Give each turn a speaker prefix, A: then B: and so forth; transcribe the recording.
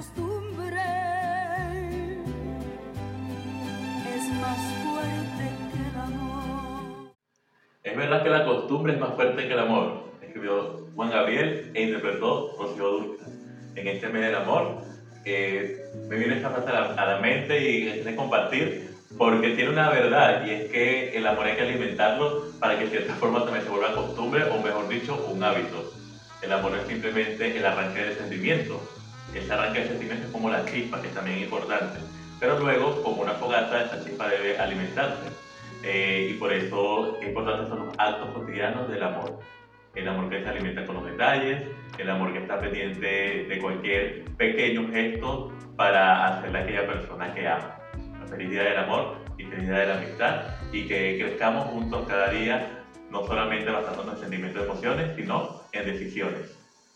A: costumbre es más fuerte que el amor.
B: Es verdad que la costumbre es más fuerte que el amor, escribió Juan Gabriel e interpretó Rocío Dulce. En este mes del amor, eh, me viene esta frase a la, a la mente y es compartir porque tiene una verdad y es que el amor hay que alimentarlo para que de cierta forma también se vuelva costumbre o mejor dicho un hábito. El amor es simplemente el arranque del sentimiento. Ese arranque del sentimiento es como la chispa, que es también importante. Pero luego, como una fogata, esa chispa debe alimentarse. Eh, y por eso es importante son los actos cotidianos del amor. El amor que se alimenta con los detalles, el amor que está pendiente de cualquier pequeño gesto para hacerle a aquella persona que ama. La feliz día del amor y feliz día de la amistad y que crezcamos juntos cada día, no solamente basándonos en sentimientos y emociones, sino en decisiones.